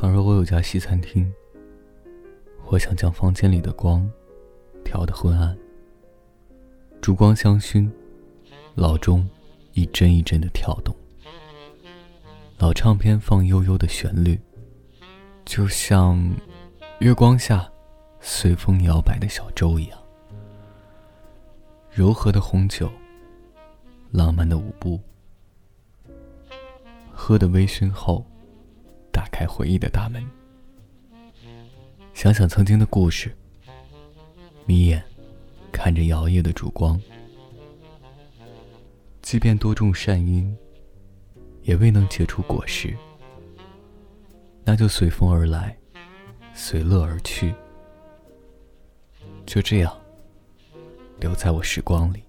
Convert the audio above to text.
倘若我有家西餐厅，我想将房间里的光调得昏暗，烛光香薰，老钟一针一针的跳动，老唱片放悠悠的旋律，就像月光下随风摇摆的小舟一样，柔和的红酒，浪漫的舞步，喝的微醺后。在回忆的大门，想想曾经的故事，眯眼看着摇曳的烛光，即便多种善因，也未能结出果实，那就随风而来，随乐而去，就这样留在我时光里。